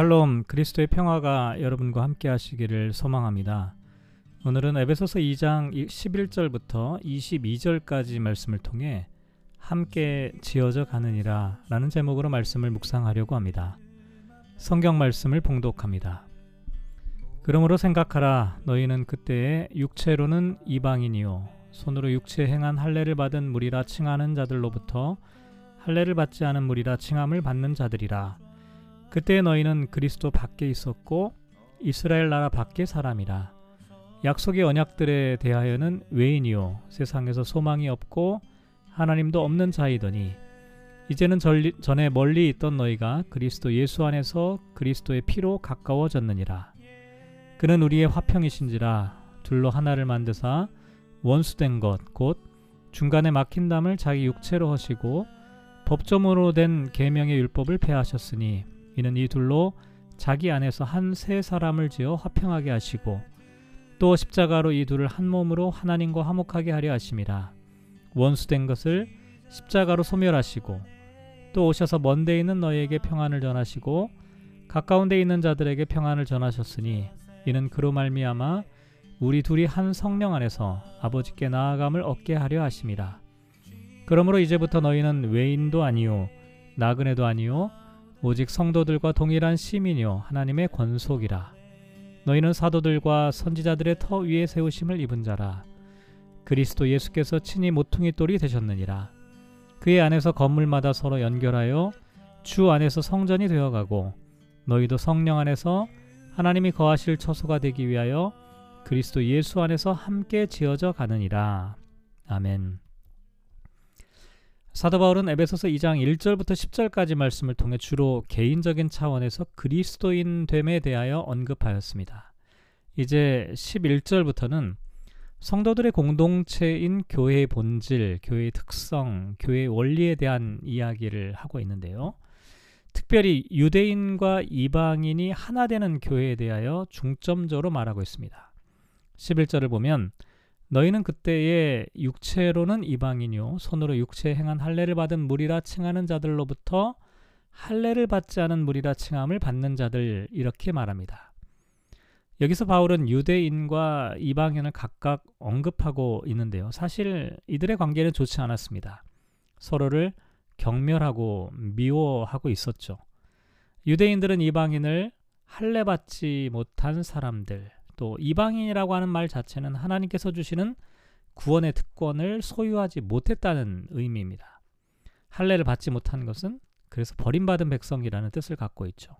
샬롬 그리스도의 평화가 여러분과 함께 하시기를 소망합니다. 오늘은 에베소서 2장 11절부터 22절까지 말씀을 통해 함께 지어져 가느니라 라는 제목으로 말씀을 묵상하려고 합니다. 성경 말씀을 봉독합니다. 그러므로 생각하라 너희는 그때에 육체로는 이방인이요 손으로 육체 행한 할례를 받은 무리라 칭하는 자들로부터 할례를 받지 않은 무리라 칭함을 받는 자들이라 그때 너희는 그리스도 밖에 있었고 이스라엘 나라 밖의 사람이라. 약속의 언약들에 대하여는 외인이요. 세상에서 소망이 없고 하나님도 없는 자이더니. 이제는 전에 멀리 있던 너희가 그리스도 예수 안에서 그리스도의 피로 가까워졌느니라. 그는 우리의 화평이신지라 둘로 하나를 만드사 원수된 것 곧 중간에 막힌 담을 자기 육체로 하시고 법조문으로 된 계명의 율법을 폐하셨으니 이는 이 둘로 자기 안에서 한 세 사람을 지어 화평하게 하시고 또 십자가로 이 둘을 한 몸으로 하나님과 화목하게 하려 하심이라 원수된 것을 십자가로 소멸하시고 또 오셔서 먼데 있는 너희에게 평안을 전하시고 가까운 데 있는 자들에게 평안을 전하셨으니 이는 그로 말미암아 우리 둘이 한 성령 안에서 아버지께 나아감을 얻게 하려 하심이라 그러므로 이제부터 너희는 외인도 아니요 나그네도 아니요 오직 성도들과 동일한 시민이요 하나님의 권속이라. 너희는 사도들과 선지자들의 터 위에 세우심을 입은 자라. 그리스도 예수께서 친히 모퉁이 돌이 되셨느니라. 그의 안에서 건물마다 서로 연결하여 주 안에서 성전이 되어가고 너희도 성령 안에서 하나님이 거하실 처소가 되기 위하여 그리스도 예수 안에서 함께 지어져 가느니라. 아멘 사도 바울은 에베소서 2장 1절부터 10절까지 말씀을 통해 주로 개인적인 차원에서 그리스도인 됨에 대하여 언급하였습니다. 이제 11절부터는 성도들의 공동체인 교회의 본질, 교회의 특성, 교회의 원리에 대한 이야기를 하고 있는데요. 특별히 유대인과 이방인이 하나 되는 교회에 대하여 중점적으로 말하고 있습니다. 11절을 보면 너희는 그때에 육체로는 이방인이요 손으로 육체 행한 할례를 받은 무리라 칭하는 자들로부터 할례를 받지 않은 무리라 칭함을 받는 자들 이렇게 말합니다. 여기서 바울은 유대인과 이방인을 각각 언급하고 있는데요. 사실 이들의 관계는 좋지 않았습니다. 서로를 경멸하고 미워하고 있었죠. 유대인들은 이방인을 할례 받지 못한 사람들, 또 이방인이라고 하는 말 자체는 하나님께서 주시는 구원의 특권을 소유하지 못했다는 의미입니다. 할례를 받지 못한 것은 그래서 버림받은 백성이라는 뜻을 갖고 있죠.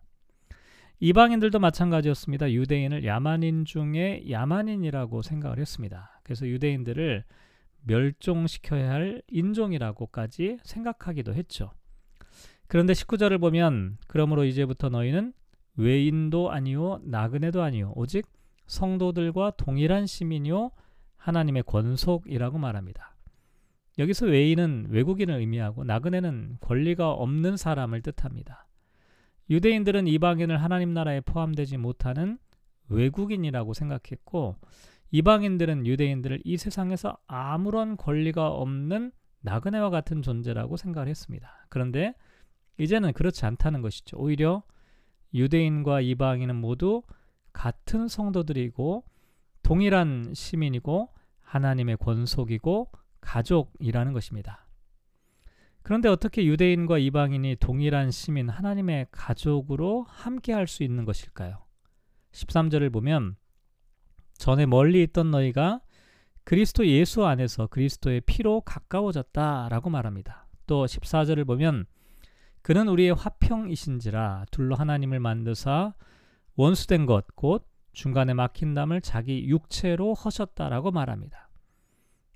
이방인들도 마찬가지였습니다. 유대인을 야만인 중에 야만인이라고 생각을 했습니다. 그래서 유대인들을 멸종시켜야 할 인종이라고까지 생각하기도 했죠. 그런데 19절을 보면 그러므로 이제부터 너희는 외인도 아니요 나그네도 아니요 오직 성도들과 동일한 시민이요 하나님의 권속이라고 말합니다. 여기서 외인은 외국인을 의미하고 나그네는 권리가 없는 사람을 뜻합니다. 유대인들은 이방인을 하나님 나라에 포함되지 못하는 외국인이라고 생각했고 이방인들은 유대인들을 이 세상에서 아무런 권리가 없는 나그네와 같은 존재라고 생각을 했습니다. 그런데 이제는 그렇지 않다는 것이죠. 오히려 유대인과 이방인은 모두 같은 성도들이고 동일한 시민이고 하나님의 권속이고 가족이라는 것입니다. 그런데 어떻게 유대인과 이방인이 동일한 시민 하나님의 가족으로 함께 할 수 있는 것일까요? 13절을 보면 전에 멀리 있던 너희가 그리스도 예수 안에서 그리스도의 피로 가까워졌다라고 말합니다. 또 14절을 보면 그는 우리의 화평이신지라 둘로 하나님을 만드사 원수된 것 곧 중간에 막힌 담을 자기 육체로 허셨다라고 말합니다.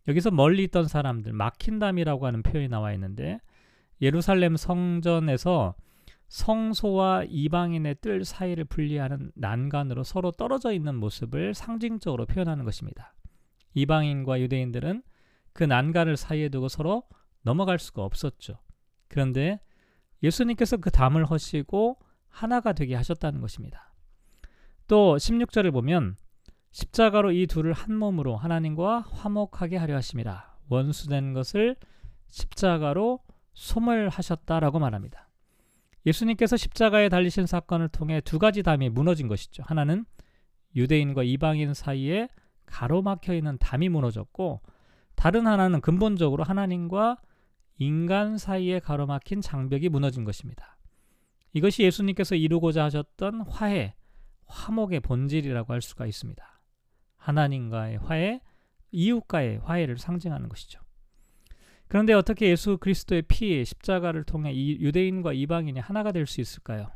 여기서 멀리 있던 사람들 막힌 담이라고 하는 표현이 나와 있는데 예루살렘 성전에서 성소와 이방인의 뜰 사이를 분리하는 난간으로 서로 떨어져 있는 모습을 상징적으로 표현하는 것입니다. 이방인과 유대인들은 그 난간을 사이에 두고 서로 넘어갈 수가 없었죠. 그런데 예수님께서 그 담을 허시고 하나가 되게 하셨다는 것입니다. 또 16절을 보면 십자가로 이 둘을 한 몸으로 하나님과 화목하게 하려 하심이라 원수된 것을 십자가로 소멸하셨다라고 말합니다. 예수님께서 십자가에 달리신 사건을 통해 두 가지 담이 무너진 것이죠. 하나는 유대인과 이방인 사이에 가로막혀 있는 담이 무너졌고 다른 하나는 근본적으로 하나님과 인간 사이에 가로막힌 장벽이 무너진 것입니다. 이것이 예수님께서 이루고자 하셨던 화해, 화목의 본질이라고 할 수가 있습니다. 하나님과의 화해, 이웃과의 화해를 상징하는 것이죠. 그런데 어떻게 예수 그리스도의 피 십자가를 통해 이 유대인과 이방인이 하나가 될 수 있을까요?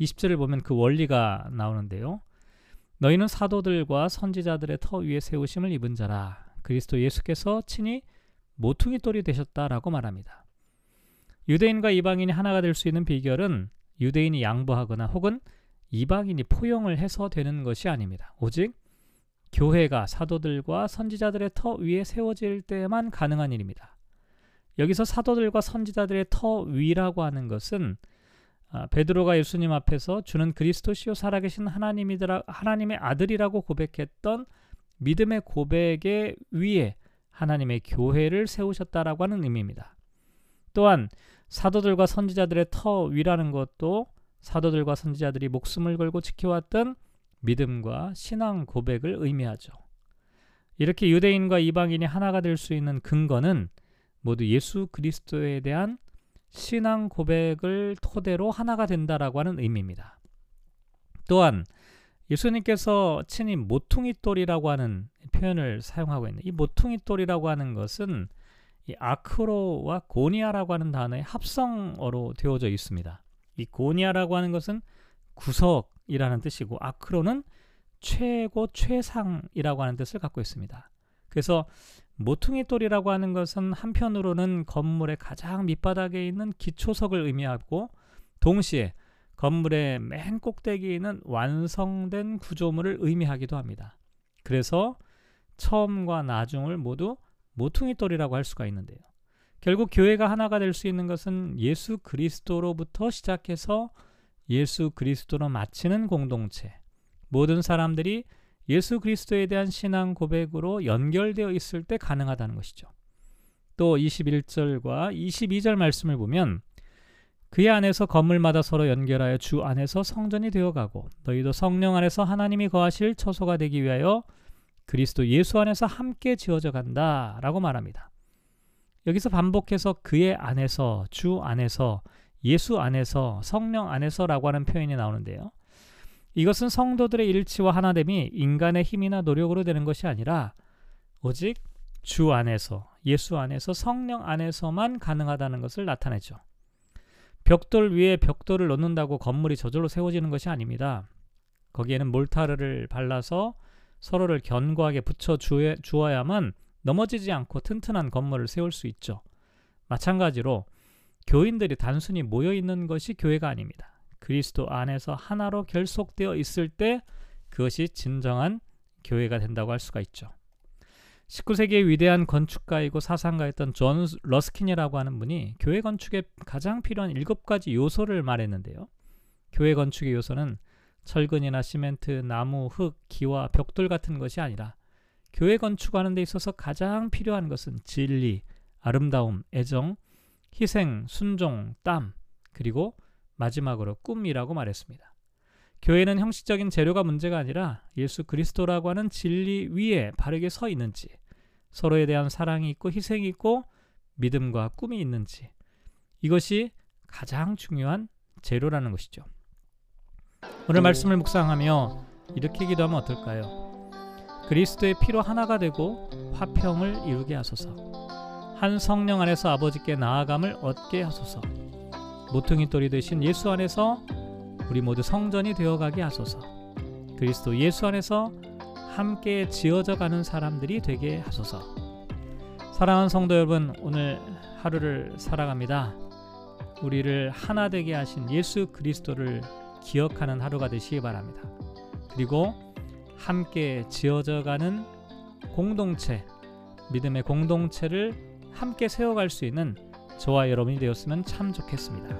20절을 보면 그 원리가 나오는데요. 너희는 사도들과 선지자들의 터 위에 세우심을 입은 자라. 그리스도 예수께서 친히 모퉁이 돌이 되셨다라고 말합니다. 유대인과 이방인이 하나가 될 수 있는 비결은 유대인이 양보하거나 혹은 이방인이 포용을 해서 되는 것이 아닙니다. 오직 교회가 사도들과 선지자들의 터 위에 세워질 때만 가능한 일입니다. 여기서 사도들과 선지자들의 터 위라고 하는 것은 아, 베드로가 예수님 앞에서 주는 그리스도시요 살아계신 하나님이더라 하나님의 아들이라고 고백했던 믿음의 고백의 위에 하나님의 교회를 세우셨다라고 하는 의미입니다. 또한 사도들과 선지자들의 터 위라는 것도 사도들과 선지자들이 목숨을 걸고 지켜왔던 믿음과 신앙 고백을 의미하죠. 이렇게 유대인과 이방인이 하나가 될 수 있는 근거는 모두 예수 그리스도에 대한 신앙 고백을 토대로 하나가 된다라고 하는 의미입니다. 또한 예수님께서 친히 모퉁이돌이라고 하는 표현을 사용하고 있는 이 모퉁이돌이라고 하는 것은 이 아크로와 고니아라고 하는 단어의 합성어로 되어져 있습니다. 이 고니아라고 하는 것은 구석이라는 뜻이고 아크로는 최고 최상이라고 하는 뜻을 갖고 있습니다. 그래서 모퉁이 돌이라고 하는 것은 한편으로는 건물의 가장 밑바닥에 있는 기초석을 의미하고 동시에 건물의 맨 꼭대기에 있는 완성된 구조물을 의미하기도 합니다. 그래서 처음과 나중을 모두 모퉁이 돌이라고 할 수가 있는데요. 결국 교회가 하나가 될 수 있는 것은 예수 그리스도로부터 시작해서 예수 그리스도로 마치는 공동체. 모든 사람들이 예수 그리스도에 대한 신앙 고백으로 연결되어 있을 때 가능하다는 것이죠. 또 21절과 22절 말씀을 보면 그의 안에서 건물마다 서로 연결하여 주 안에서 성전이 되어가고 너희도 성령 안에서 하나님이 거하실 처소가 되기 위하여 그리스도 예수 안에서 함께 지어져 간다라고 말합니다. 여기서 반복해서 그의 안에서 주 안에서 예수 안에서 성령 안에서라고 하는 표현이 나오는데요. 이것은 성도들의 일치와 하나됨이 인간의 힘이나 노력으로 되는 것이 아니라 오직 주 안에서 예수 안에서 성령 안에서만 가능하다는 것을 나타내죠. 벽돌 위에 벽돌을 놓는다고 건물이 저절로 세워지는 것이 아닙니다. 거기에는 몰타르를 발라서 서로를 견고하게 붙여 주어야만 넘어지지 않고 튼튼한 건물을 세울 수 있죠. 마찬가지로 교인들이 단순히 모여 있는 것이 교회가 아닙니다. 그리스도 안에서 하나로 결속되어 있을 때 그것이 진정한 교회가 된다고 할 수가 있죠. 19세기의 위대한 건축가이고 사상가였던 존 러스킨이라고 하는 분이 교회 건축에 가장 필요한 일곱 가지 요소를 말했는데요. 교회 건축의 요소는 철근이나 시멘트, 나무, 흙, 기와 벽돌 같은 것이 아니라 교회 건축하는 데 있어서 가장 필요한 것은 진리, 아름다움, 애정, 희생, 순종, 땀, 그리고 마지막으로 꿈이라고 말했습니다. 교회는 형식적인 재료가 문제가 아니라 예수 그리스도라고 하는 진리 위에 바르게 서 있는지, 서로에 대한 사랑이 있고 희생이 있고 믿음과 꿈이 있는지, 이것이 가장 중요한 재료라는 것이죠. 오늘 말씀을 묵상하며 이렇게 기도하면 어떨까요? 그리스도의 피로 하나가 되고 화평을 이루게 하소서. 한 성령 안에서 아버지께 나아감을 얻게 하소서. 모퉁이 돌이 되신 예수 안에서 우리 모두 성전이 되어가게 하소서. 그리스도 예수 안에서 함께 지어져 가는 사람들이 되게 하소서. 사랑하는 성도 여러분, 오늘 하루를 살아갑니다. 우리를 하나 되게 하신 예수 그리스도를 기억하는 하루가 되시기 바랍니다. 그리고 함께 지어져 가는 공동체, 믿음의 공동체를 함께 세워갈 수 있는 저와 여러분이 되었으면 참 좋겠습니다.